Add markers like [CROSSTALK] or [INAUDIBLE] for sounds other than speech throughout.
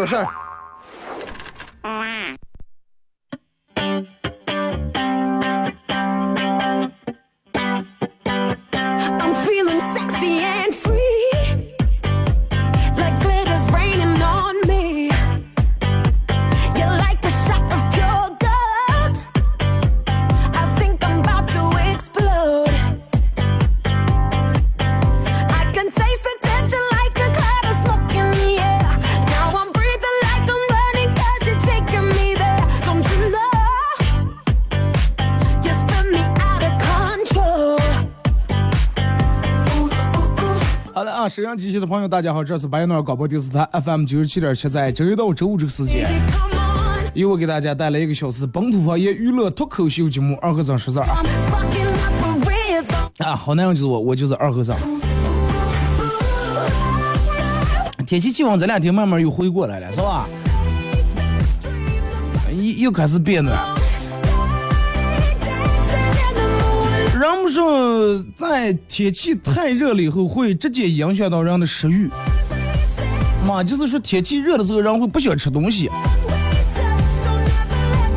说事儿。阳机器的朋友，大家好，这是白鸟广播电视台 FM 九十七点七，在周一到周五这个时间，由我给大家带来一个小时本土方言娱乐脱口秀节目《二和尚说事儿》啊啊，好男人就是我，我就是二和尚。天气气温这两天慢慢又回过来了，是吧？又又开始变暖。人们说，在天气太热了以后，会直接影响到人的食欲。嘛，就是说天气热的时候，人会不想吃东西。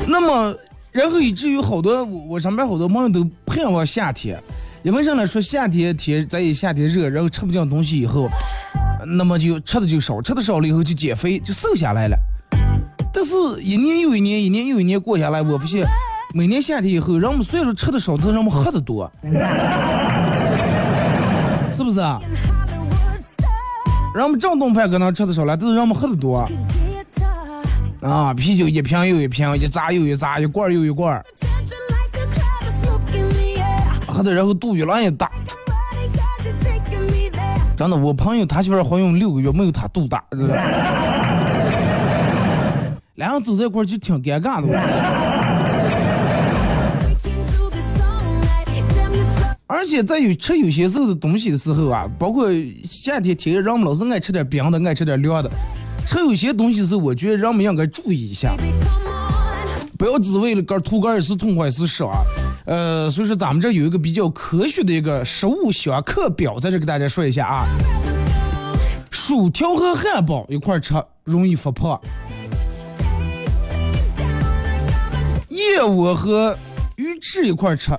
那么，然后以至于好多我我身边好多朋友都盼望夏天，因为啥呢？说夏天天在一夏天热，然后吃不进东西以后，那么就吃的就少，吃的少了以后就减肥，就瘦下来了。但是，一年又一年，一年又一年过下来，我发现每年夏天以后，人们虽然说吃的少，但是人们喝的多，[LAUGHS] 是不是啊？人们正顿饭可能吃的少了，但是人们喝的多啊！啤酒一瓶又一瓶，一扎又一扎，一罐又一罐，喝的然后肚越来越大。真的，我朋友他媳妇怀孕六个月，没有他肚大。真的 [LAUGHS] 两人走在一块儿就挺尴尬的。而且在有吃有些时候的东西的时候啊，包括夏天天热，人们老是爱吃点冰的，爱吃点凉的。吃有些东西的时候，我觉得人们应该注意一下，不要只为了个图个一时痛快一时爽。呃，所以说咱们这有一个比较科学的一个食物小课表，在这给大家说一下啊。薯条和汉堡一块儿吃容易发胖，燕窝和鱼翅一块儿吃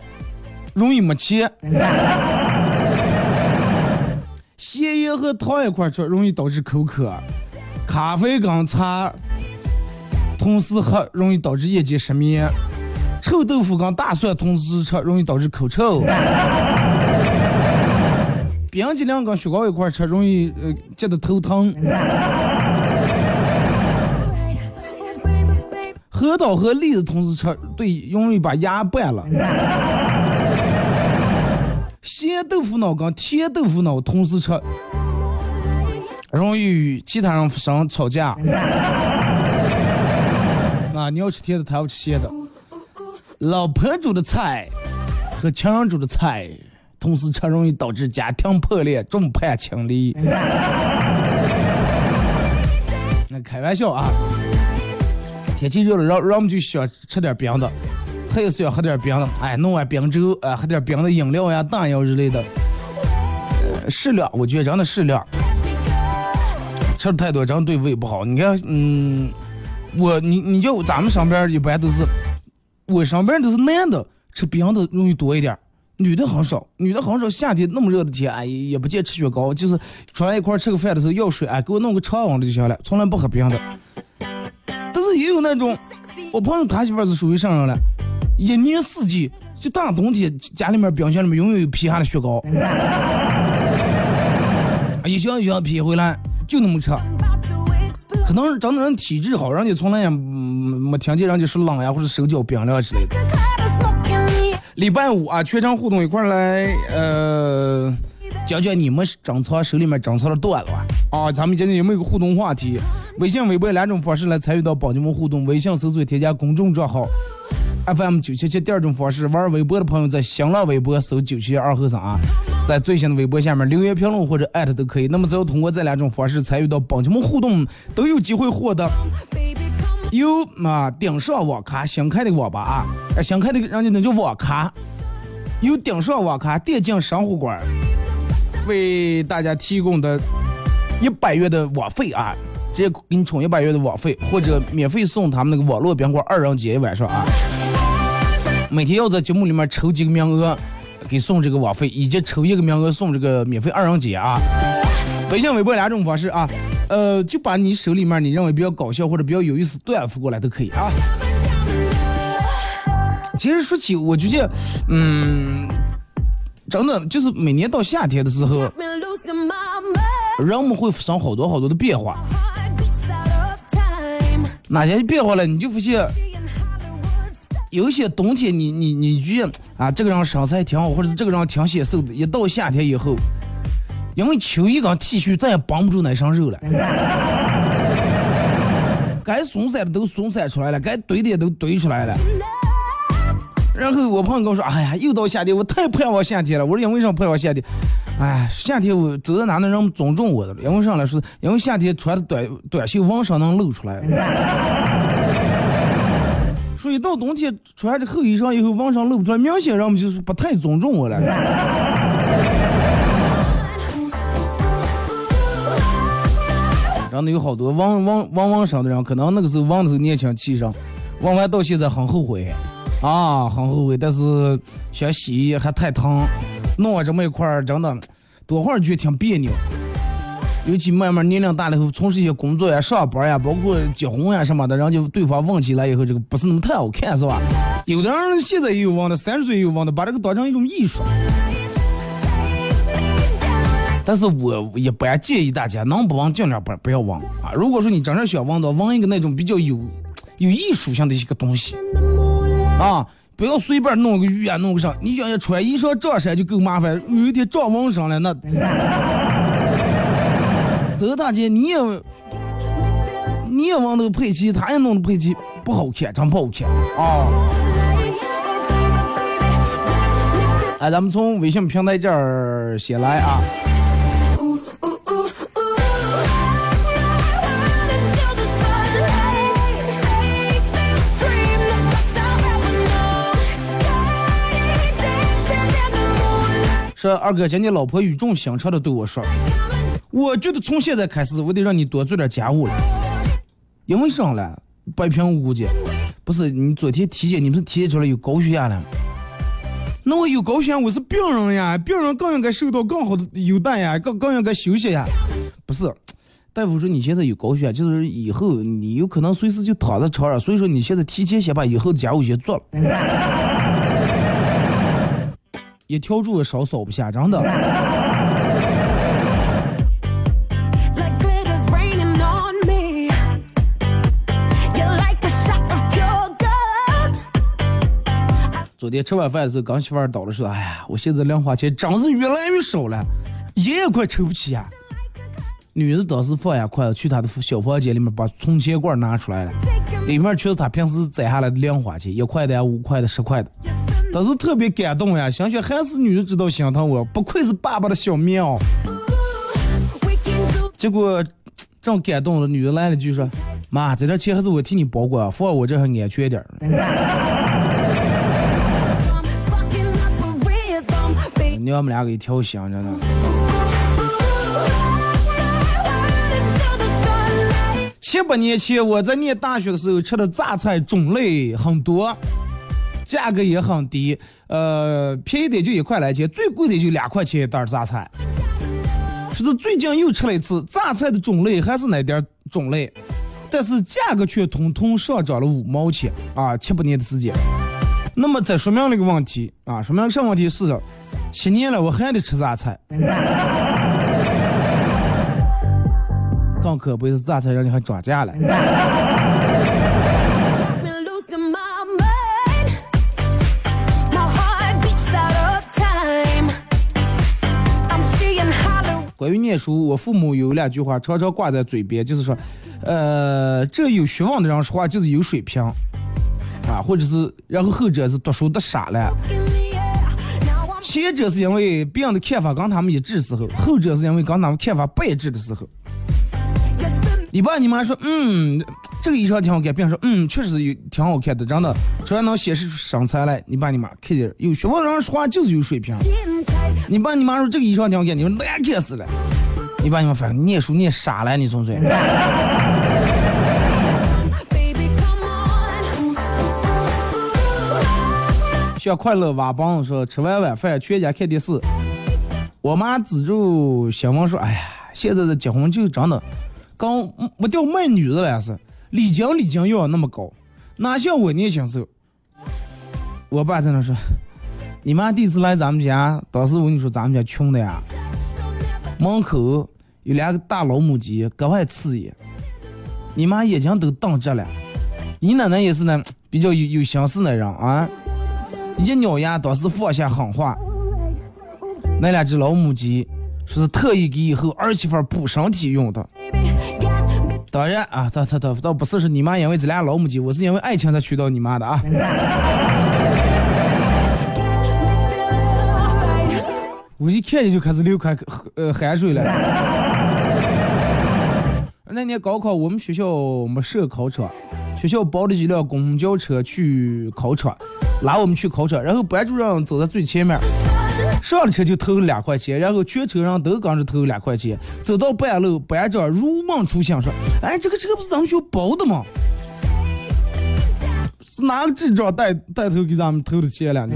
容易没钱，咸盐和糖一块儿吃容易导致口渴，咖啡跟茶同时喝容易导致夜间失眠，臭豆腐跟大蒜同时吃容易导致口臭。冰激凌跟雪糕一块儿吃容易呃觉得头疼，核桃和栗子同时吃对容易把牙绊了。咸豆腐脑跟甜豆腐脑同时吃，容易与其他人发生吵架。[LAUGHS] 啊，你要吃甜的，他要吃咸的。老婆煮的菜和情人煮的菜同时吃，容易导致家庭破裂，众叛亲离。[LAUGHS] 那开玩笑啊，天气热了，让让我们就想吃点冰的。他也是要喝点冰的，哎，弄碗冰粥，啊，喝点冰的饮料呀、蛋药之类的，适量，我觉得真的适量，吃的太多真对胃不好。你看，嗯，我你你就咱们上边一般都是，我上边都是男的吃冰的容易多一点，女的很少，女的很少。夏天那么热的天，哎，也不见吃雪糕，就是出来一块吃个饭的时候要水，哎，给我弄个常温的就行了，从来不喝冰的。但是也有那种，我朋友他媳妇是属于啥人了？一年四季，就大冬天家里面冰箱里面永远有皮下的雪糕，啊一箱一箱批回来就那么吃。可能是真的人体质好，人家从来也嗯没听见人家说冷呀或者手脚冰凉之类的。礼拜五啊，全场互动一块来，呃，讲讲你们珍藏手里面珍藏的段子吧。啊，咱们今天有没有个互动话题？微信、微博两种方式来参与到帮你们互动。微信搜索添加公众账号 FM 九七七。第二种方式，玩微博的朋友在新浪微博搜九七二和尚啊，在最新的微博下面留言评论或者艾特都可以。那么只要通过这两种方式参与到帮你们互动，都有机会获得。有啊，顶上网咖新开的网吧啊，新开的人家那叫网咖，有顶上网咖电竞生活馆为大家提供的一百元的网费啊，直接给你充一百元的网费，或者免费送他们那个网络宾馆二人间一晚上啊。每天要在节目里面抽几个名额，给送这个网费，以及抽一个名额送这个免费二人节啊。微信、微博两种方式啊，呃，就把你手里面你认为比较搞笑或者比较有意思段子过来都可以啊。其实说起，我觉得，嗯，真的就是每年到夏天的时候，人们会发生好多好多的变化。哪些变化了，你就发现，有些冬天你你你觉啊，这个人身材挺好，或者这个人挺显瘦的，一到夏天以后。因为秋衣跟 T 恤再也绑不住那身肉了，该松散的都松散出来了，该堆的也都堆出来了。然后我朋友跟我说：“哎呀，又到夏天，我太盼望夏天了。”我说：“因为啥盼望夏天？哎，夏天我走到哪能人尊重我的？因为啥来说？因为夏天穿的短短袖往上能露出来。所以到冬天穿着厚衣裳以后往上露不出来，明显人们就是不太尊重我了。[LAUGHS] ”真的有好多往往往往上的人，可能那个时候往的时候年轻气盛，往完到现在很后悔，啊，很后悔。但是想洗还太疼，弄完这么一块儿，真的多会儿觉得挺别扭。尤其慢慢年龄大了以后，从事一些工作呀、上班呀，包括结婚呀什么的，然后就对方问起来以后，这个不是那么太好看，是吧？有的人现在也有忘的，三十岁也有忘的，把这个当成一种艺术。但是我一般建议大家能不忘尽量不不要忘啊！如果说你真正想忘的，忘一个那种比较有有艺术性的一个东西啊，不要随便弄个鱼啊，弄个啥。你想要穿衣裳撞衫就够麻烦，有一天撞纹上了那，走大姐你也你也往那个佩奇，他也弄的佩奇，不好看，真不好看啊！哎，咱们从微信平台这儿先来啊。说二哥，今天老婆语重心长的对我说：“我觉得从现在开始，我得让你多做点家务了。因为啥了？百平无辜不是你昨天体检，你不是体检出来有高血压了？那我有高血压，我是病人呀，病人更应该受到更好的优待呀，更更应该休息呀。不是，大夫说你现在有高血压，就是以后你有可能随时就躺在床上，所以说你现在提前先把以后的家务先做了。[LAUGHS] ”一条柱也少扫不下，真的。昨天吃完饭的时候，刚媳妇儿叨了说：“哎呀，我现在零花钱真是越来越少了，烟也快抽不起啊。”女的当时放下筷子，去她的小房间里面把存钱罐拿出来了，里面全是她平时攒下来的零花钱，一块的、五块的、十块的。当时特别感动呀，想想还是女的知道心疼我，不愧是爸爸的小棉袄。结果正感动了，女的来了句说：“妈，这点钱还是我替你保管，放我这还安全点。”娘们两个一条心，真的。七八年前我在念大学的时候吃的榨菜种类很多。价格也很低，呃，便宜点就一块来钱，最贵的就两块钱一袋榨菜。说是最近又吃了一次榨菜的种类还是那点种类，但是价格却统统上涨了五毛钱啊！七八年的时间，那么这说明了一个问题啊，说明什么问题？是，七年了我还得吃榨菜。更可悲的是榨菜让你还涨价了。关于念书，我父母有两句话常常挂在嘴边，就是说，呃，这有学问的人说话就是有水平，啊，或者是，然后后者是读书的傻了。前者是因为别人的看法跟他们一致时候，后者是因为跟他们看法不一致的时候。你爸你妈说，嗯，这个衣裳挺好看，别人说，嗯，确实有挺好看的，真的，只要能显示出身材来，你爸你妈看见有学问人说话就是有水平。你爸你妈说这个衣裳挺好看，你说难看死了。你爸你妈反正念书念傻了，你从嘴。像快乐挖帮说吃完晚饭全家看电视，我妈指着新闻说：“哎呀，现在的结婚就真的跟没掉卖女的了是，礼金礼金要那么高，哪像我年轻时候。”我爸在那说：“你妈第一次来咱们家，当时我跟你说咱们家穷的呀，门口有两个大老母鸡，格外刺眼，你妈眼睛都瞪直了。你奶奶也是呢，比较有有心思那人啊。”一咬牙，当时放下狠话，那两只老母鸡说是特意给以后儿媳妇补身体用的。当然啊，他他他倒不是说你妈因为这俩老母鸡，我是因为爱情才娶到你妈的啊。我一看见就开始流开呃汗水了。[LAUGHS] 那年高考，我们学校没设考场，学校包了几辆公交车去考场。拉我们去考场，然后班主任走在最前面，上了车就偷了两块钱，然后全车上都跟着偷了两块钱。走到半路，班长如梦初醒说：“哎，这个车不是咱们学校包的吗？是哪个智障带带头给咱们偷的钱了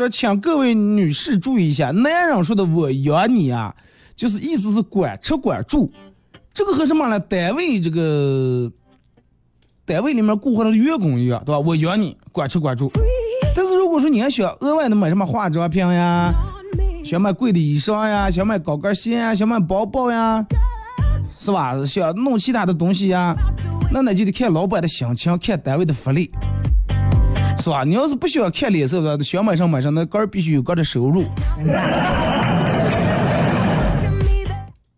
说，请各位女士注意一下，男人说的“我养你啊”，就是意思是管吃管住，这个和什么呢？单位这个单位里面雇回来的员工一样，对吧？我养你，管吃管住。但是如果说你还想额外的买什么化妆品呀，想买贵的衣裳呀，想买高跟鞋呀，想买包包呀，是吧？想弄其他的东西呀，那那就得看老板的心情，看单位的福利。是吧？你要是不喜欢看脸色的，想买上买上，那哥儿必须有哥的收入。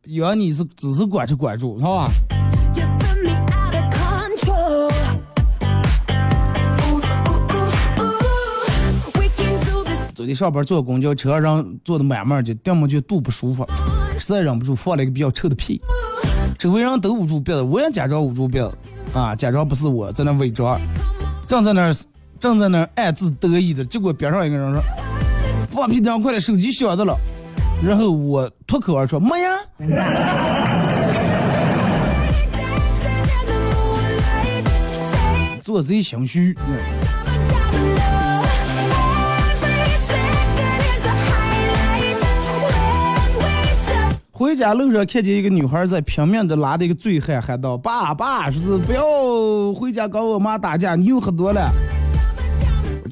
养你是只是管吃管住，是吧？昨天上班坐公交车，让坐的满满的，要么就肚不舒服，实在忍不住放了一个比较臭的屁。周围人都捂住鼻子，我也假装捂住鼻子，啊，假装不是我在那伪装，正在那。正在那儿暗自得意的，结果边上一个人说：“放屁凉快了，手机响的了。”然后我脱口而出：“没呀。”做贼心虚。回家路上看见一个女孩在拼命的拉的一个醉汉，喊道：“爸爸，说是不要回家跟我妈打架，你又喝多了。”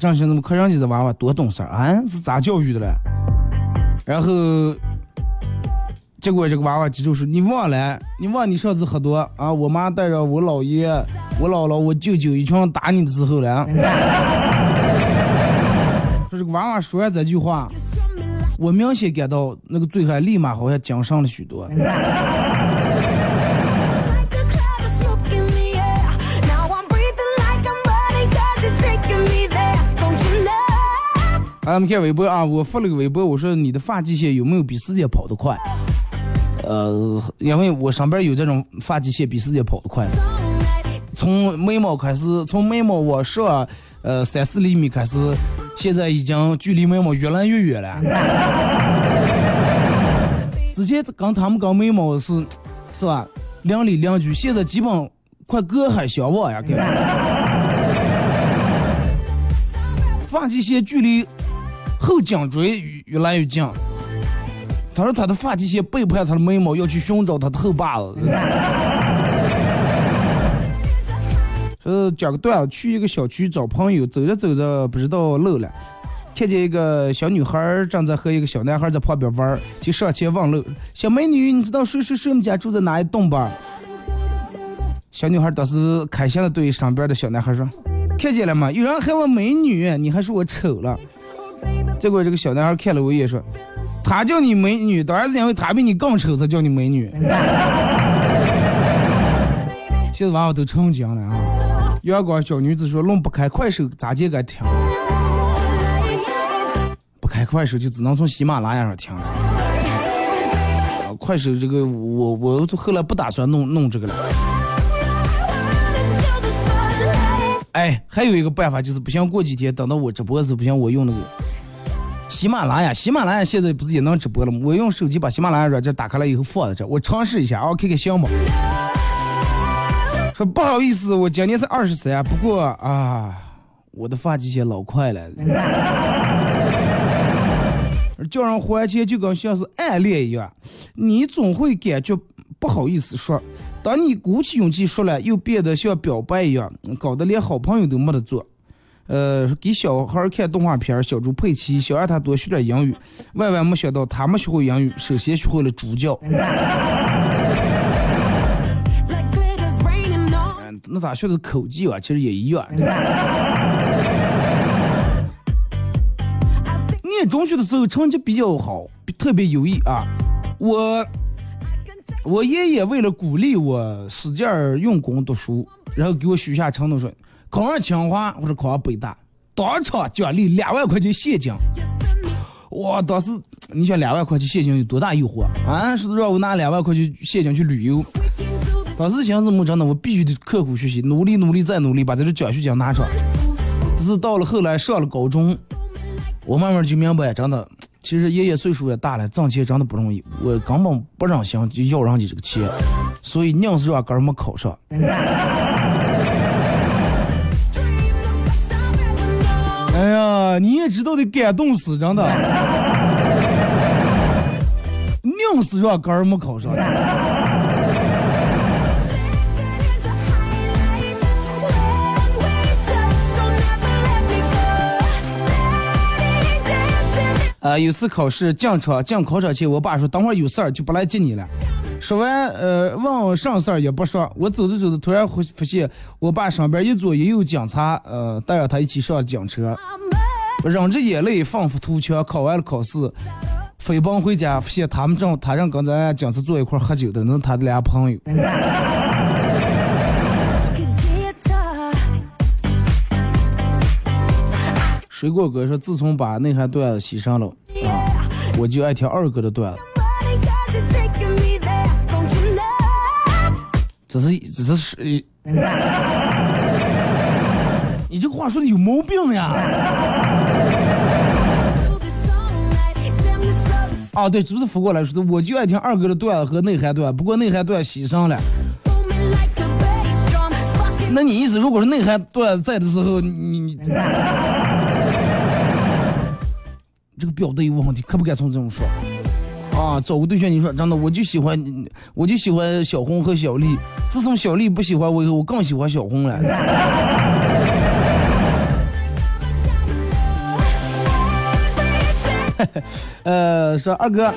张先生，看人家这娃娃多懂事儿啊，是咋教育的了？然后，结果这个娃娃记住说：“你忘了？你忘你上次喝多啊？我妈带着我姥爷、我姥姥、我舅舅一群打你的时候了。”说这个娃娃说完这句话，我明显感到那个醉汉立马好像精神了许多。咱们看微博啊，我发了个微博，我说你的发际线有没有比时间跑得快？呃，因为我上边有这种发际线比时间跑得快，从眉毛开始，从眉毛往上，呃，三四厘米开始，现在已经距离眉毛越来越远了。之前跟他们刚眉毛是，是吧？两里两距，现在基本快隔海相望呀，哥。发际线距离。后颈椎越来越近，他说他的发际线背叛他的眉毛，要去寻找他的后把子。[LAUGHS] 说讲个段子，去一个小区找朋友，走着走着不知道漏了，看见一个小女孩正在和一个小男孩在旁边玩，就上前问路：“小美女，你知道谁谁谁们家住在哪一栋吧？”小女孩当时开心的对身边的小男孩说：“看见了吗？有人喊我美女，你还说我丑了。”结果这个小男孩看了我一眼说：“他叫你美女，当然是因为他比你更丑才叫你美女。[LAUGHS] ”现在娃娃都成精了啊！阳光小女子说：“弄不开快手咋接该听？不开快手就只能从喜马拉雅上听了。快手这个我我后来不打算弄弄这个了。哎，还有一个办法就是不行，过几天等到我直播的时候，不行我用那个喜马拉雅。喜马拉雅现在不是也能直播了吗？我用手机把喜马拉雅软件打开了以后放在这，我尝试一下啊，看看行吗？说不好意思，我今年是二十三，不过啊，我的发际线老快了。叫人还钱就跟像是暗恋一样，你总会感觉不好意思说。当你鼓起勇气说了，又变得像表白一样，搞得连好朋友都没得做。呃，给小孩看动画片，小猪佩奇想让他多学点英语，万万没想到他没学会英语，首先学会了猪叫。那咋学的口技啊？其实也一样。念中学的时候成绩比较好，特别优异啊。我我爷爷为了鼓励我使劲儿用功读书，然后给我许下承诺说，考上清华或者考上北大，当场奖励两万块钱现金。哇，当时你想两万块钱现金有多大诱惑啊？是让我拿两万块钱现金去旅游。当时寻思，么真的我必须得刻苦学习，努力努力再努力，把这个奖学金拿上。只是到了后来上了高中，我慢慢就明白，真的，其实爷爷岁数也大了，挣钱真的不容易。我根本不忍心就要人家这个钱，所以硬是让哥们考上。你也知道得感动死，真的，宁死让哥儿没考上。[LAUGHS] 呃，有次考试进场进考场前，我爸说等会儿有事儿就不来接你了。说完，呃，问我上事儿也不说。我走着走着，突然发发现我爸上边一左一右警察，呃，带着他一起上警车忍着眼泪反复图强。考完了考试，飞奔回家，发现他们正他正跟咱警察坐一块喝酒的，那他的俩朋友。水果哥说，自从把内涵段子洗上了，啊，我就爱听二哥的段子。Body got you taking me there don't you know 只是只是是，你这个话说的有毛病呀！啊，对，是不是扶过来说的？我就爱听二哥的段和内涵段，不过内涵段洗上了。那你意思，如果是内涵段在的时候，你你 [LAUGHS] 这个表达有问题，可不敢从这种说。啊，找个对象，你说真的，我就喜欢，我就喜欢小红和小丽。自从小丽不喜欢我以后，我更喜欢小红了。[LAUGHS] 呃，说二哥。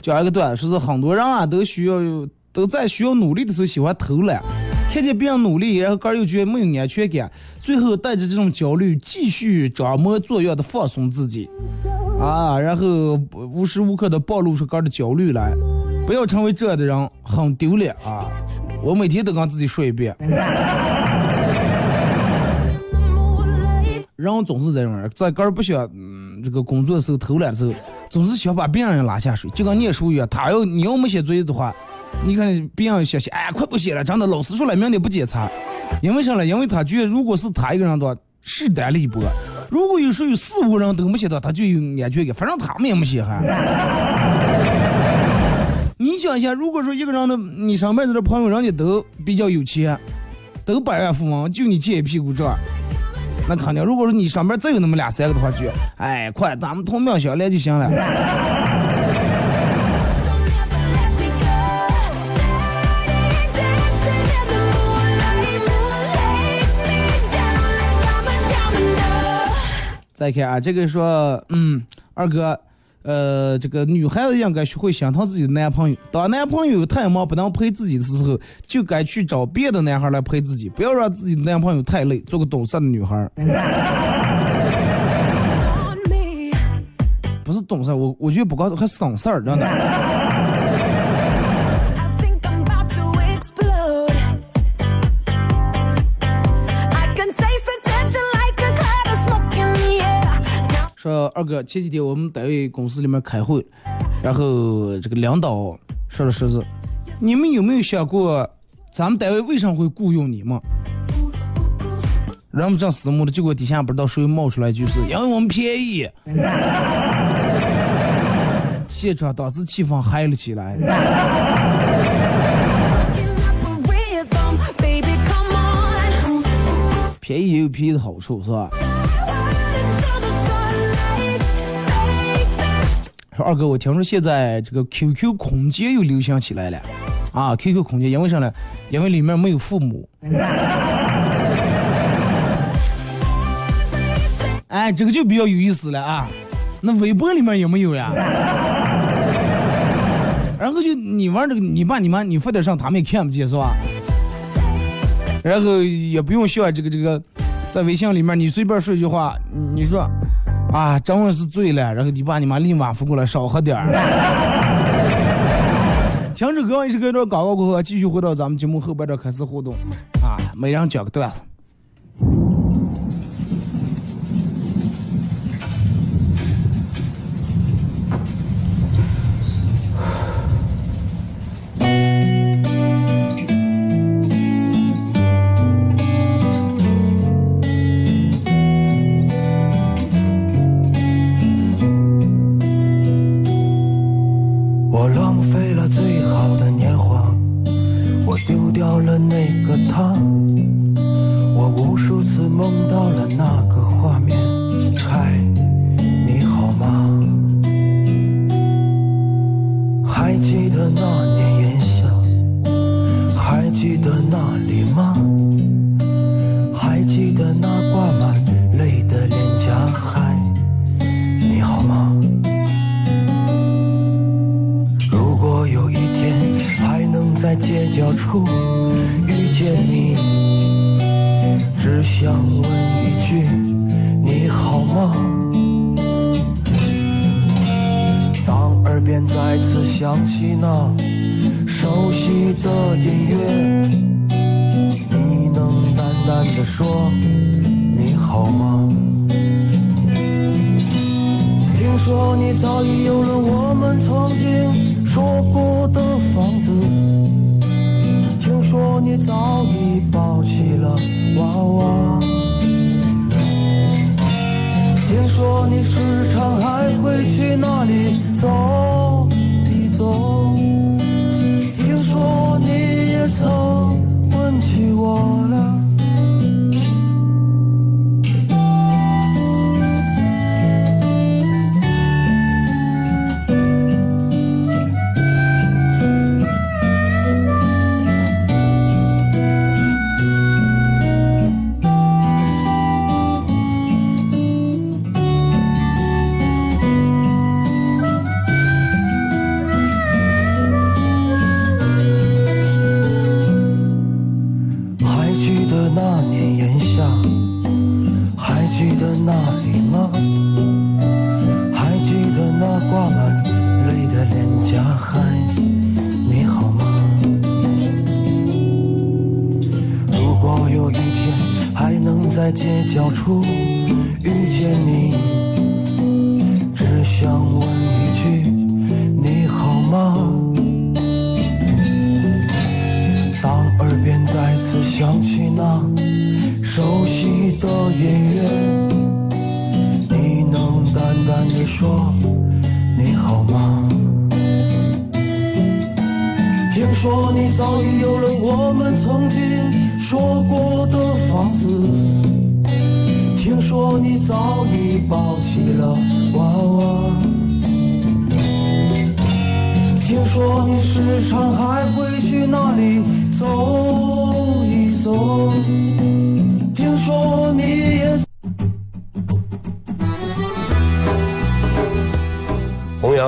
讲一个段，说是很多人啊都需要都在需要努力的时候喜欢偷懒，看见别人努力，然后个儿又觉得没有安全感，最后带着这种焦虑继续装模作样的放松自己，啊，然后无时无刻的暴露出个儿的焦虑来，不要成为这样的人，很丢脸啊！我每天都跟自己说一遍，人总是这样，在个儿不想嗯这个工作的时候偷懒的时候，总是想把别人拉下水，就跟念书一样，他要你要没写作业的话，你看别人写写，哎，快不写了，真的，老师说了，明天不检查，因为啥呢？因为他觉得如果是他一个人的话，势单力薄。如果有时候有四五个人都没写到，他就有安全感，反正他们也没写哈。你想一下，如果说一个人的你上班的朋友，人家都比较有钱，都百万富翁，就你借一屁股债，那肯定。如果说你上边再有那么俩三个的话，就哎，快，咱们同病相连就行了。再看啊，这个说，嗯，二哥，呃，这个女孩子应该学会心疼自己的男朋友。当男朋友太忙不能陪自己的时候，就该去找别的男孩来陪自己，不要让自己的男朋友太累，做个懂事的女孩. [LAUGHS] 不是懂事，我我觉得不光还省事儿，真的。二哥，前几天我们单位公司里面开会，然后这个领导说了说是，你们有没有想过，咱们单位为什么会雇佣你们？然后我们正思慕的，结果底下不知道谁冒出来一句是，因为我们便宜。现场当时气氛嗨了起来。便宜也有便宜的好处，是吧？二哥，我听说现在这个 QQ 空间又流行起来了，啊，QQ 空间因为啥呢？因为里面没有父母。[LAUGHS] 哎，这个就比较有意思了啊。那微博里面有没有呀？[LAUGHS] 然后就你玩这个，你爸你妈你发点上，他们也看不见是吧？然后也不用像这个这个，在微信里面你随便说一句话，你说啊，真的是醉了，然后你爸你妈立马扶过来少喝点儿。停止歌，一首歌段广告过后，继续回到咱们节目后半段开始互动啊，每人讲个段子。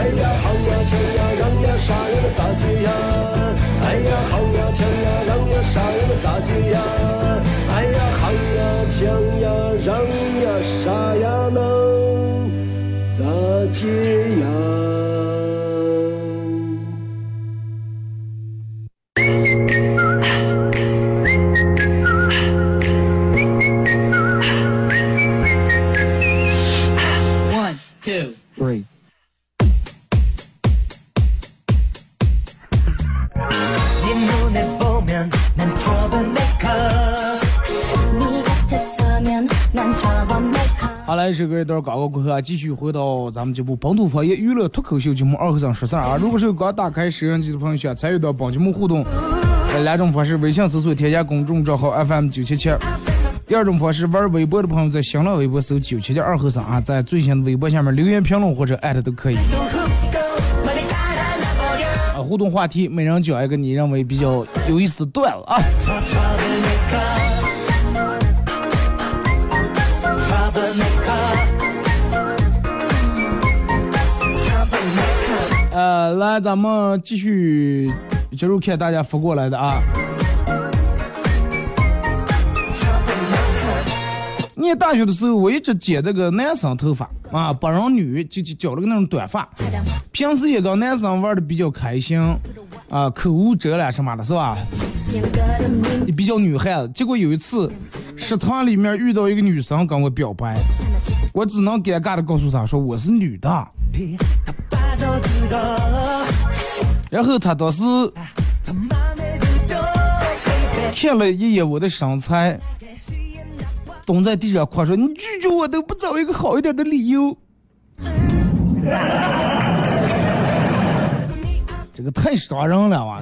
哎呀好呀抢呀让呀啥呀那咋接呀？哎呀好呀抢呀让呀啥呀那咋接呀？哎呀好呀抢呀让呀啥呀那咋接呀？这个一段广告过后啊，继续回到咱们这部本土方言娱乐脱口秀节目《二和尚说事儿》啊。如果是刚打开摄像机的朋友，想参与到本节目互动，呃，两种方式：微信搜索添加公众账号 FM 九七七；第二种方式，玩微博的朋友在新浪微博搜九七七二和尚啊，在最新的微博下面留言评论或者艾特都可以。啊，互动话题，每人讲一个你认为比较有意思的段子啊。来，咱们继续接着看大家发过来的啊。念大学的时候，我一直剪这个男生头发啊，不让女，就就剪了个那种短发。平时也跟男生玩的比较开心，啊，口无遮拦什么的，是吧？也比较女汉子。结果有一次，食堂里面遇到一个女生跟我表白，我只能尴尬的告诉她说我是女的。然后他当时看了一眼我的身材，蹲在地上哭说：“你拒绝我都不找一个好一点的理由。[LAUGHS] ”这个太伤人了哇！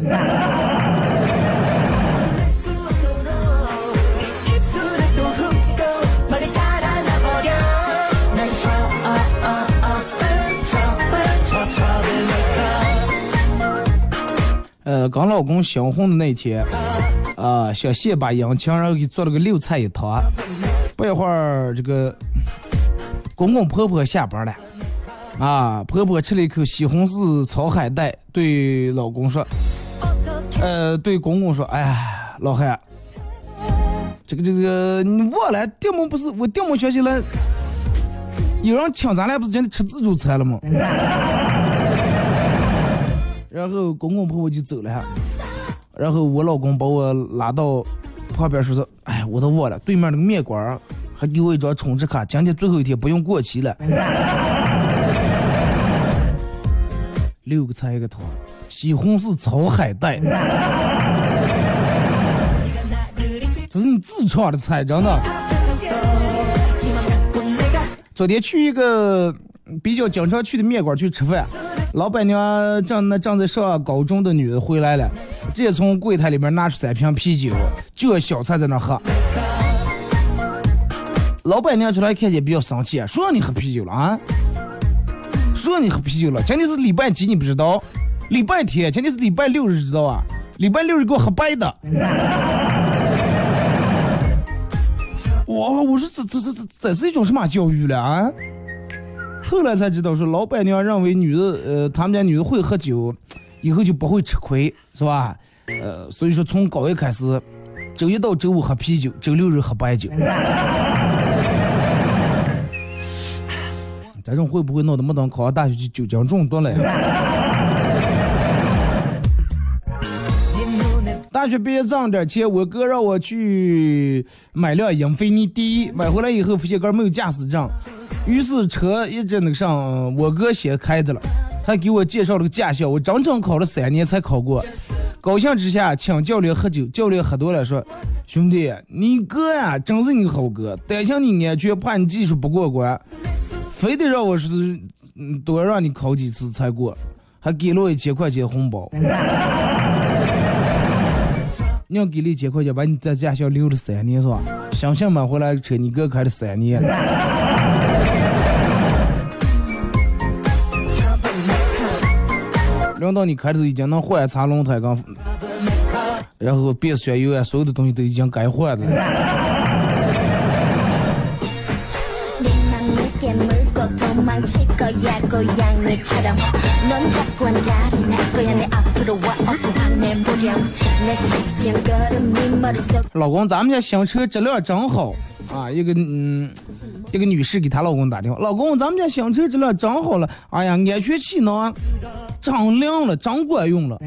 呃，跟老公新婚的那天，啊、想献把殷勤，然后给做了个六菜一汤。不一会儿，这个公公婆婆下班了，啊，婆婆吃了一口西红柿炒海带，对老公说，呃，对公公说，哎呀，老汉，这个这个，你忘了，顶门不是我顶门学习了，有人请咱俩不是今天吃自助餐了吗？然后公公婆婆就走了，然后我老公把我拉到旁边说说，哎，我都忘了，对面那个面馆还给我一张充值卡，今天最后一天不用过期了。[LAUGHS] 六个菜一个汤，西红柿炒海带，[LAUGHS] 这是你自创的菜，真的。昨天去一个比较经常去的面馆去吃饭，老板娘正那正在上高中的女的回来了，直接从柜台里面拿出三瓶啤酒，就小菜在那喝。老板娘出来看见比较生气，说让你喝啤酒了啊？说让你喝啤酒了，今天是礼拜几你不知道？礼拜天，今天是礼拜六日知道啊？礼拜六日给我喝白的。[LAUGHS] 哇！我说这这这这这是一种什么教育了啊？后来才知道，说老板娘认为女的，呃，他们家女的会喝酒，以后就不会吃亏，是吧？呃，所以说从高一开始，周一到周五喝啤酒，周六日喝白酒。[LAUGHS] 这种会不会闹得没等考上大学就酒精中毒了呀？大学毕业挣点钱，我哥让我去买辆英菲尼迪，买回来以后发现哥没有驾驶证，于是车一直那个上我哥先开的了，还给我介绍了个驾校，我整整考了三年才考过。高兴之下请教练喝酒，教练喝多了说：“兄弟，你哥呀、真是你好哥，担心你安全，怕你技术不过关，非得让我是嗯多让你考几次才过，还给了我一千块钱红包。[LAUGHS] ”你要给了一千块钱，把你在驾校留了三年是吧？想想买回来的车，你哥开了三年。等到你开的时候已经能换擦轮胎刚，然后变速箱油啊，所有的东西都已经该换了。칠 거야 고양이처럼 넌 자꾸 앉아리 날 거야 내 앞으로 와 어서 화내보렴 내 섹시한 걸음 네 머릿속 老公，咱们家新车质量真好啊！一个嗯，一个女士给她老公打电话，老公，咱们家新车质量真好了，哎呀，安全气囊真亮了，真管用了。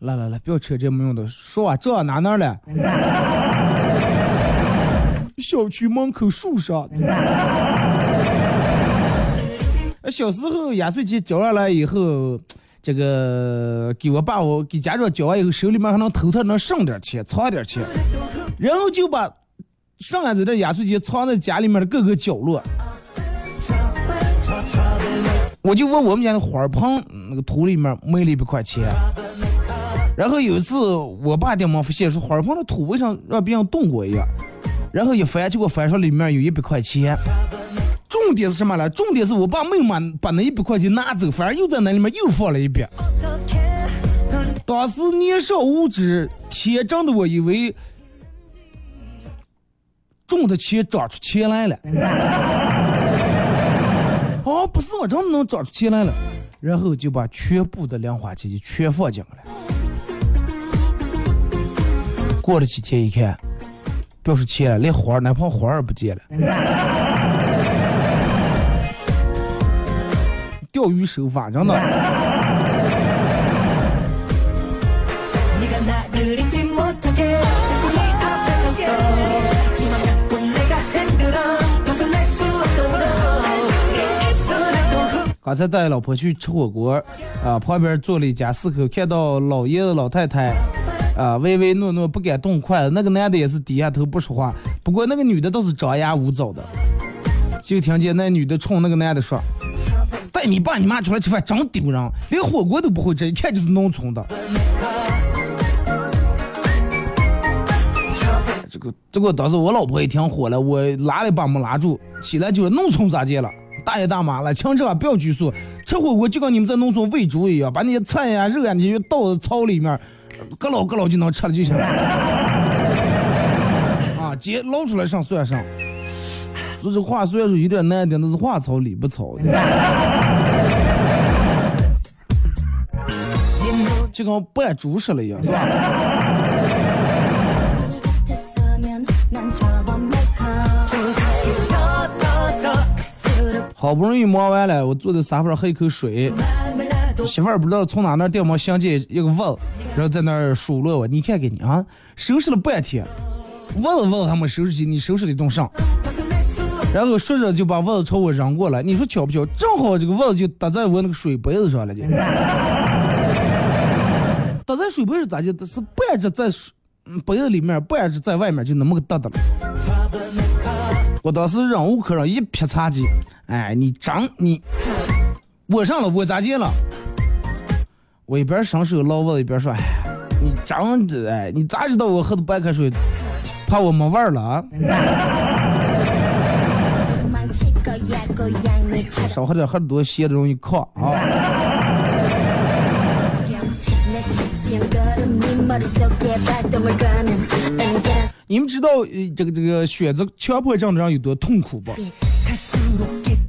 来来来，不要扯这没用的，说啊，这哪哪儿了？小区门口树上。 小时候压岁钱交上来以后，这个给我爸我给家长交完以后，手里面还能偷偷能剩点钱，藏点钱，然后就把剩下的这压岁钱藏在家里面的各个角落。我就问我们家的花盆那个土里面没了一百块钱，然后有一次我爸电话发现说花盆的土为啥让别人动过一样，然后一翻结果翻出里面有一百块钱。重点是什么呢？重点是我爸没有把把那一百块钱拿走，反而又在那里面又放了一笔。当时年少无知，天真的我以为种的钱长出钱来了。[LAUGHS] 哦，不是我真的能长出钱来了，然后就把全部的零花钱就全放进来了。过了几天一看，不要说钱了，连花儿哪怕花儿不见了。[LAUGHS] 钓鱼手法真的刚才带老婆去吃火锅啊旁边坐了一家四口看到老爷子老太太啊唯唯诺诺不敢动筷子那个男的也是低下头不说话不过那个女的倒是张牙舞爪的就听见那女的冲那个男的说带你爸你妈出来吃饭真丢人，连火锅都不会吃，一看就是农村的。”这个这个当时我老婆也挺火了，我拉了把没拉住，起来就是农村咋见了？大爷大妈了，请吃吧，不要拘束。吃火锅就跟你们在农村喂猪一样，把那些菜呀、肉呀，你就倒在槽里面，咯老咯老就能吃了就行了。[LAUGHS] 啊，姐捞出来上算上。[LAUGHS] 说这话虽然说有点难听，但是话糙理不糙的。就跟半猪似了一样，是吧？好不容易忙完了，我坐在沙发上喝一口水，媳妇儿不知道从哪那掉毛相见一个问，然后在那儿数落我，你看给你啊，收拾了半天，问问还没收拾起，你收拾的动上？然后说着就把袜子朝我扔过来，你说巧不巧？正好这个袜子就搭在我那个水杯子上了，就。倒在水杯里咋的是半只在水杯子里面半只在外面就那么个哒哒了。我当时忍无可忍一劈叉几哎你长你我上了我咋接了？我一边上手捞我一边说哎你长这哎你咋知道我喝的白开水怕我没味儿了啊？[LAUGHS] 少喝点喝的多鞋子容易渴啊。你们知道这个这个选择强迫症的人有多痛苦不？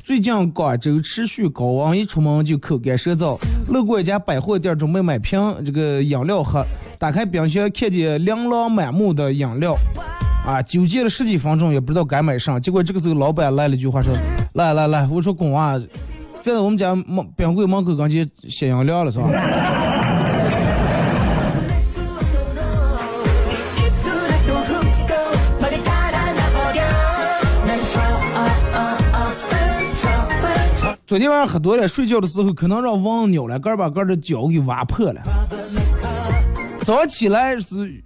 最近广州持续高温，一出门就口干舌燥。路过一家百货店，准备买瓶这个饮料喝，打开冰箱看见琳琅满目的饮料，啊，纠结了十几分钟也不知道该买啥。结果这个时候老板来了句话说：“来来来，我说公啊，在我们家门冰柜门口刚去洗饮料了是吧？”昨天晚上喝多了，睡觉的时候可能让忘尿了，个把个的脚给挖破了。早上起来是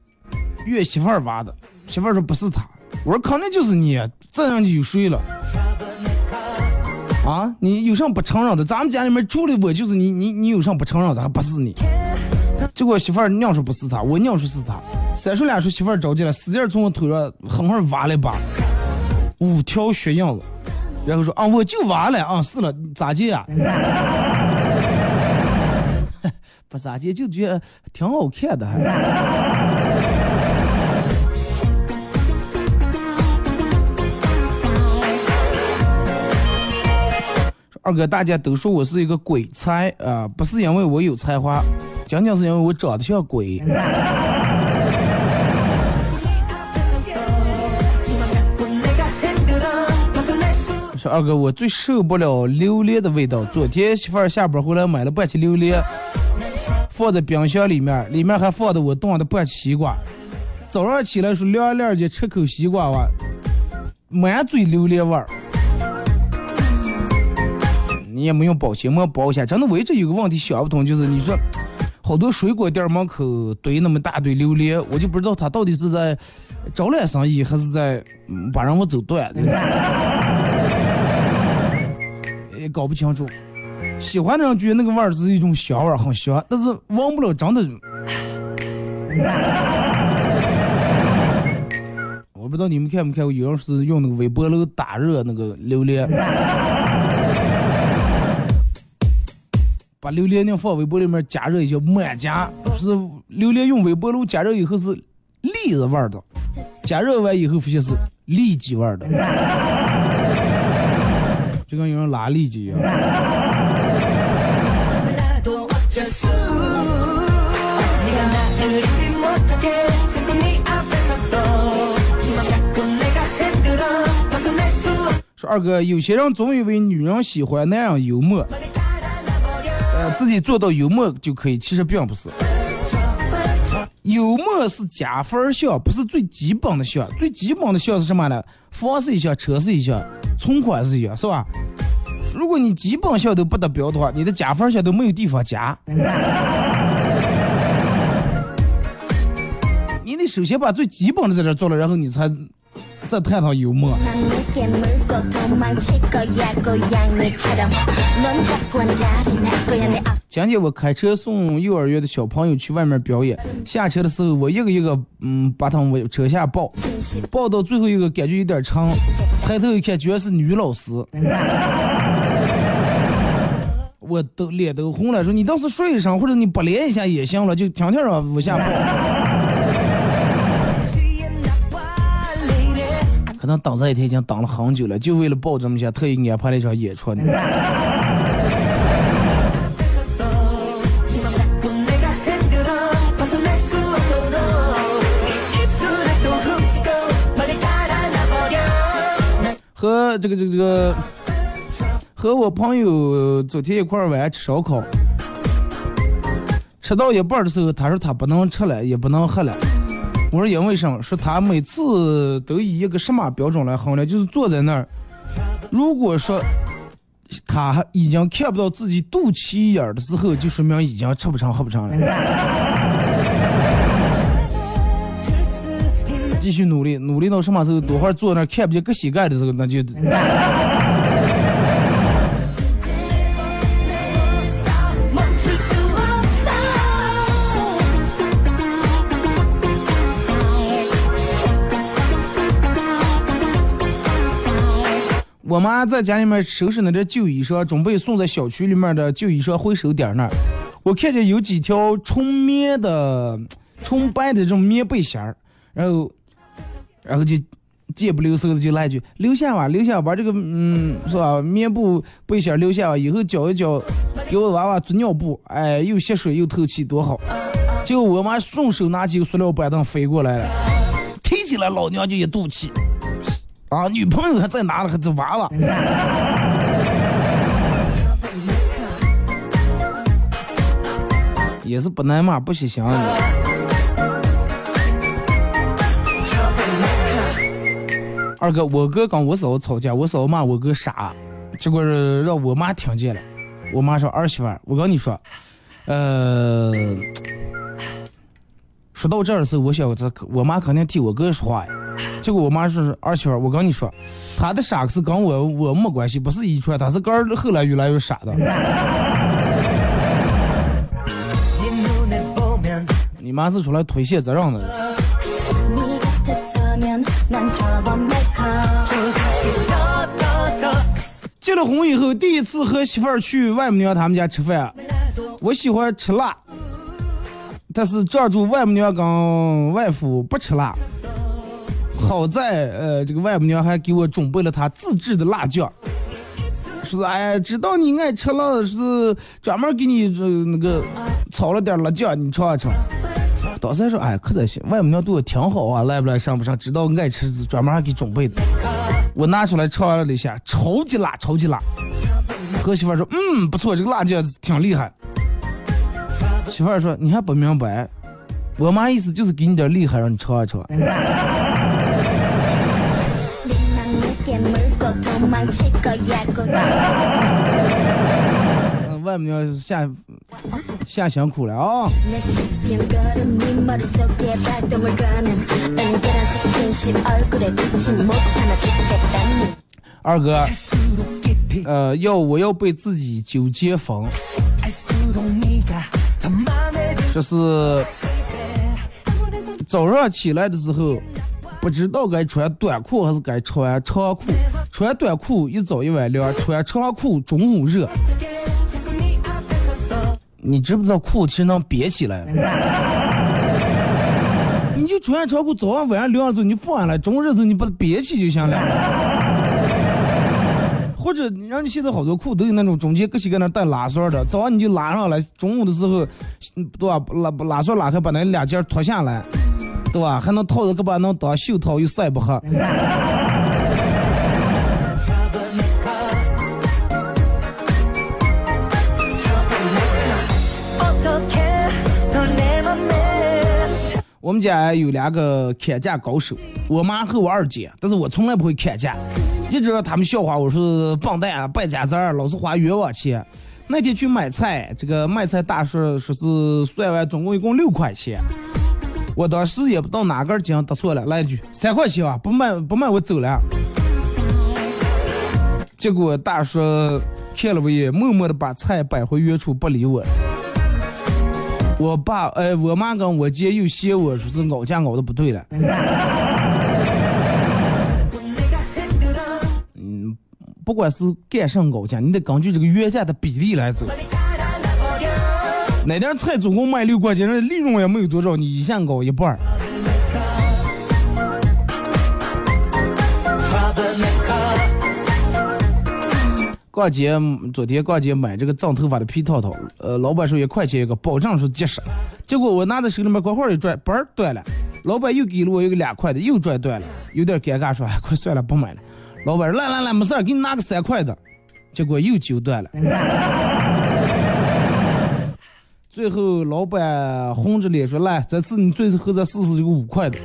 约媳妇儿挖的，媳妇儿说不是他，我说肯定就是你，这样就睡了。啊，你有啥不承认的？咱们家里面除了我就是你，你你有啥不承认的？还不是你？结果媳妇儿娘说不是他，我娘说是他，三叔俩说媳妇儿着急了，使劲从我腿上狠狠挖了一把，五条血印子，然后说啊我就完了啊是了，咋接啊、[LAUGHS] 不咋接，就觉得挺好看的还。二哥，大家都说我是一个鬼才啊、不是因为我有才华，仅仅是因为我长得像鬼。说二哥，我最受不了榴莲的味道。昨天媳妇儿下班回来买了半斤榴莲，放在冰箱里面，里面还放的我冻的半西瓜。早上起来说凉凉的吃口西瓜哇，满嘴榴莲味儿。你也没用保鲜膜包一下。真的，我一直有个问题想不通，就是你说好多水果店门口堆那么大堆榴莲，我就不知道他到底是在招揽生意，还是在把人我走断，搞不清楚。喜欢的人觉得那个味儿是一种香味儿，很香，但是忘不了真的。[LAUGHS] 我不知道你们看没看过，有人是用那个微波炉打热那个榴莲。把榴莲呢放微波里面加热一下，满加，是榴莲用微波炉加热以后是栗子味儿的，加热完以后发现是里脊味儿的，就跟有人拉里脊一样。说二哥，有些人总以为女人喜欢那样幽默，呃，自己做到幽默就可以，其实并不是。幽默是加分项，不是最基本的项。最基本的项是什么呢？房是一项，车是一项，存款是一项，是吧？如果你基本项都不达标的话，你的加分项都没有地方加。[LAUGHS] 你得首先把最基本的在这做了，然后你才再探讨幽默。게 물고 도망칠 거야 고양이처럼 넌 자꾸 앉아리 날 거야 내 앞. 前天我开车送幼儿园的小朋友去外面表演，下车的时候我一个一个嗯把他们往车下抱，抱到最后一个感觉有点长，抬头一看居然是女老师，我都脸都红了，说你倒是睡一声或者你不连一下也行了，就天天让往下抱。 那等这一天已经等了很久了，就为了报这么下，特意安排了一场演出。和这个这个这个，和我朋友昨天一块儿玩吃烧烤，吃到一半的时候，他说他不能吃了，也不能喝了。我说因为什么？说他每次都以一个什么标准来衡量？就是坐在那儿，如果说他已经看不到自己肚脐眼儿的时候，就说明已经吃不成喝不成了。[LAUGHS] 继续努力，努力到什么时候？多会儿坐那儿看不见个膝盖的时候，那就。我妈在家里面收拾那点旧衣裳，准备送在小区里面的旧衣裳回收点那儿。我看见有几条纯棉的、纯白的这种棉背心儿，然后，然后就贱不溜嗖的就来一句：“留下吧，留下吧，把这个嗯是吧？棉布背心留下吧，以后搅一搅，给我娃娃做尿布，哎，又吸水又透气，多好。”结果我妈顺手拿起个塑料板凳飞过来了，提起来老娘就一肚气。啊，女朋友还在哪里？还这娃娃？[LAUGHS] 也是不耐骂，不识相的。二哥，我哥跟我嫂子吵架，我嫂子骂我哥傻，结果让我妈听见了。我妈说：“儿媳妇，我跟你说，呃，说到这儿的时候，我想这我妈肯定替我哥说话呀。结果我妈说：“儿媳妇，我跟你说，他的傻是跟我我没关系，不是遗传，他是跟后来越来越傻的。”你妈是出来推卸责任的。结了婚以后，第一次和媳妇儿去外母娘他们家吃饭，我喜欢吃辣，但是抓住外母娘跟外父不吃辣。好在呃，这个外母娘还给我准备了她自制的辣酱，是哎，知道你爱吃辣，是专门给你这那个炒了点辣酱，你尝一尝。当时还说，哎，可真行，外母娘对我挺好啊，来不来上不上，知道爱吃，专门还给准备的。我拿出来尝了一下，超级辣，超级辣。哥媳妇说，嗯，不错，这个辣酱挺厉害。媳妇说，你还不明白，我妈意思就是给你点厉害，让你尝一尝。外面下下想苦了啊，二哥呃，要我要被自己九街疯，就是早上起来的时候。不知道该穿短裤还是该穿长裤。穿短裤一早一晚凉，穿长裤中午热。你知不知道裤其实能憋起来？[LAUGHS] 你就穿长裤，早上晚上凉的时候你放下来，中午热之后你把它憋起就行了。或者你让你现在好多裤都有那种中间各些个那带拉锁的，早上你就拉上来，中午的时候，对吧？拉拉锁拉开，把那两件脱下来，对吧？还能套着个把能当袖套又晒不黑。我们家有两个砍价高手，我妈和我二姐，但是我从来不会砍价，一直让他们笑话我是笨蛋啊、败家子儿，老是花冤枉钱。那天去买菜，这个卖菜大叔说是算完总共一共六块钱，我当时也不知道哪根筋搭错了，来一句三块钱啊，不卖不卖我走了。结果大叔看了我一眼，默默的把菜摆回原处，不理我。我爸，哎，我妈跟我姐又嫌我说是熬价熬的不对了。嗯，不管是干什熬价，你得根据这个原价的比例来走。哪点菜总共卖六块钱，那利润也没有多少，你一下搞一半儿。逛街，昨天逛街买这个藏头发的皮套套，呃，老板说一块钱一个，保证是结实。结果我拿在手里面，光会儿一拽，嘣儿断了。老板又给了我一个两块的，又拽断了，有点尴尬，说：“哎，快算了，不买了。”老板说：“来来来，没事儿，给你拿个三块的。”结果又揪断了。最后老板红着脸说：“来，这次你最后再试试这个五块的。”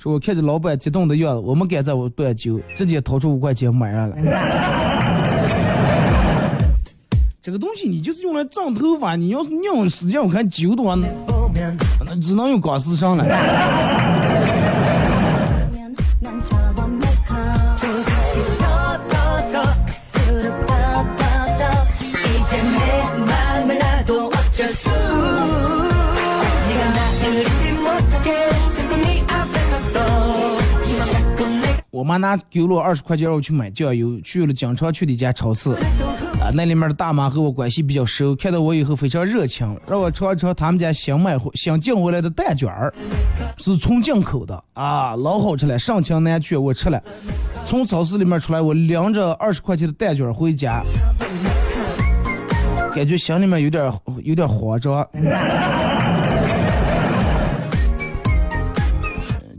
说我看着老板激动的样子，我们敢在我断酒，直接掏出五块钱买上了。这个东西你就是用来长头发，你要是硬使劲，我看久的话，那那只能用钢丝上了。妈拿给了我二十块钱让我去买酱油，去了经常去的一家超市，啊，那里面的大妈和我关系比较熟，看到我以后非常热情，让我尝一尝他们家新买回新进回来的蛋卷儿，是纯进口的啊，老好吃了，盛情难却，我吃了。从超市里面出来，我拎着二十块钱的蛋卷回家，感觉心里面有点有点慌张。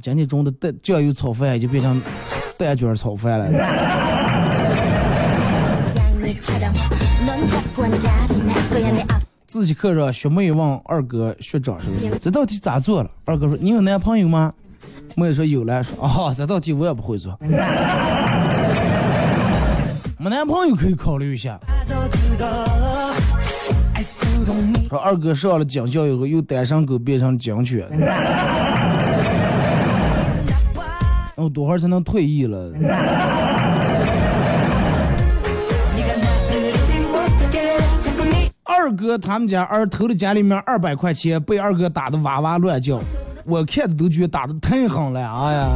今天中的蛋酱油炒饭已经变成蛋卷炒饭了自习课上学妹问二哥学长是不是？这道题咋做了？二哥说你有男朋友吗？妹说有了。说哦这道题我也不会做。[LAUGHS] 没男朋友可以考虑一下。说二哥上了警校以后又单身狗变成警犬 [LAUGHS] 多会儿才能退役了？二哥他们家儿偷了家里面二百块钱，被二哥打的哇哇乱叫，我看的都觉得打的太狠了，哎呀，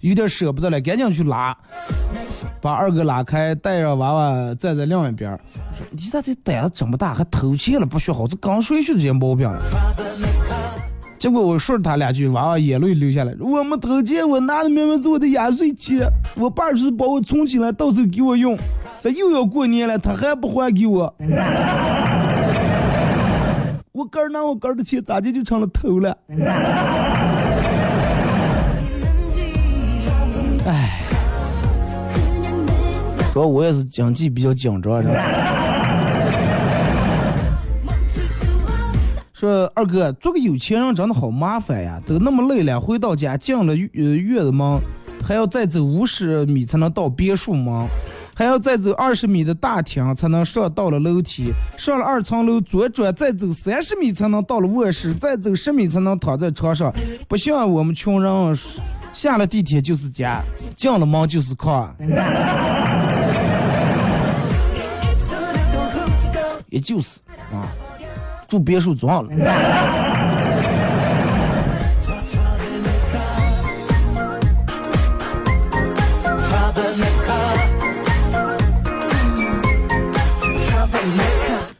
有点舍不得了，赶紧去拉，把二哥拉开，带着娃娃站在另一边儿，说你咋这胆子这么大，还偷窃了不学好，这刚睡去就见毛病了。结果我说了他两句，娃娃眼泪流下来。我没偷钱，我拿的明明是我的压岁钱，我爸是把我存起来，到时候给我用。这又要过年了，他还不还给我。我哥儿拿我哥儿的钱，咋的就成了偷了？唉，主要我也是经济比较紧张，是吧？说二哥，做个有钱人真的好麻烦呀，都那么累了，回到家进了院呃院子门，还要再走五十米才能到别墅门，还要再走二十米的大厅才能上到了楼梯，上了二层楼左转再走三十米才能到了卧室，再走十米才能躺在床上。不像我们穷人，下了地铁就是家，进了门就是炕，也就是啊。住别墅装了。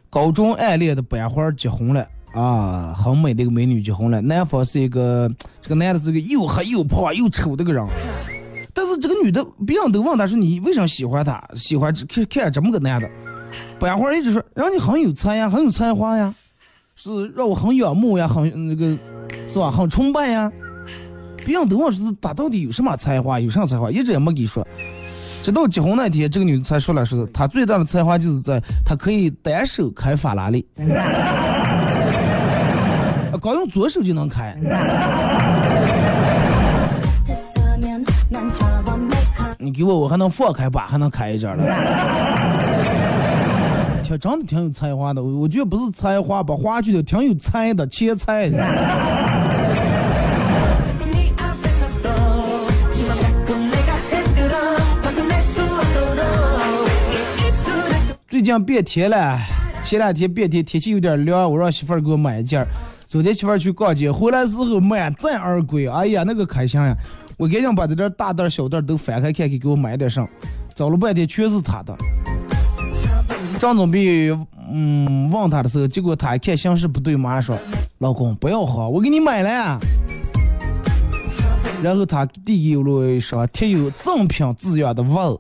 高中暗恋的班花结婚了啊，很美的一个美女结婚了。男方是一个，这个男的是个又黑又胖又丑的个人。但是这个女的，别人都问他说你为啥喜欢他？喜欢看看这么个男的？班花一直说，让你很有才呀，很有才华呀。是让我很仰慕呀，很那个，是吧？很崇拜呀。别人都问是他到底有什么才华，有啥才华，一直也没给说。直到结婚那天，这个女的才说了，是她最大的才华就是在她可以单手开法拉利，光用左手就能开。你给我，我还能放开吧，还能开一阵了。他真的挺有才华的，我觉得不是才华，把话剧的挺有才的，切菜的。[LAUGHS] 最近变天了，前两天变天，天气有点凉，我让媳妇儿给我买一件。昨天媳妇儿去逛街，回来时候满载而归，哎呀，那个开心呀！我赶紧把这点大袋小袋都翻开看看，给我买点上。找了半天，全是他的。正准备嗯问他的时候，结果他一看形势不对，马上说：“老公不要慌，我给你买了。”然后他递给我一双贴有赠品字样的袜子。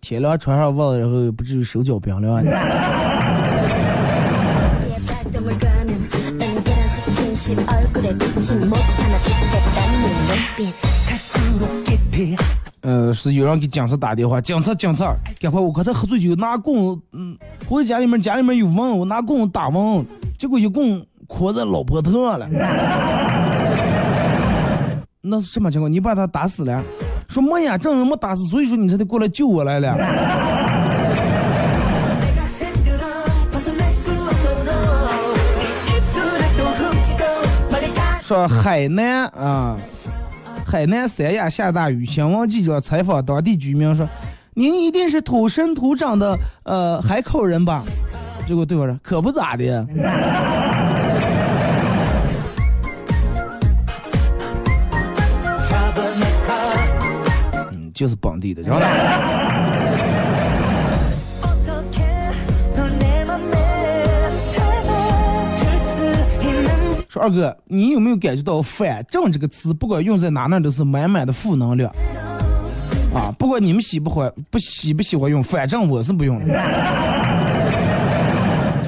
天凉穿上袜子，然后不至于手脚冰凉。呃，是有人给警察打电话，警察警察，赶快！我刚才喝醉酒，拿棍，嗯，回家里面家里面有蚊，我拿棍打蚊，结果一棍磕在老婆头上了。[LAUGHS] 那是什么情况？你把他打死了？说没呀，证人没打死，所以说你才得过来救我来了。说海南啊。海南三亚下大雨，新闻记者采访当地居民说：“您一定是土生土长的呃海口人吧？”结果对方说：“可不咋的。”嗯，就是本地的，知道吧？二哥，你有没有感觉到“反正”这个词，不管用在哪，那都是满满的负能量啊！不管你们喜不欢，不喜不喜欢用，反正我是不用的。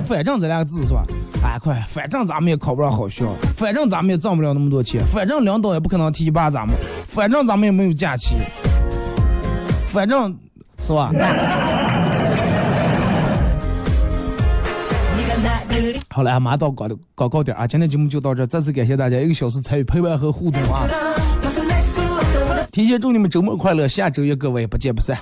反正这两个字是吧？哎，快，反正咱们也考不上好学校，反正咱们也挣不了那么多钱，反正领导也不可能提拔咱们，反正咱们也没有假期，反正是吧？好了，马上到广广告点啊！今天节目就到这，再次感谢大家一个小时参与陪伴和互动啊！[LAUGHS] 提前祝你们周末快乐，下周一各位不见不散。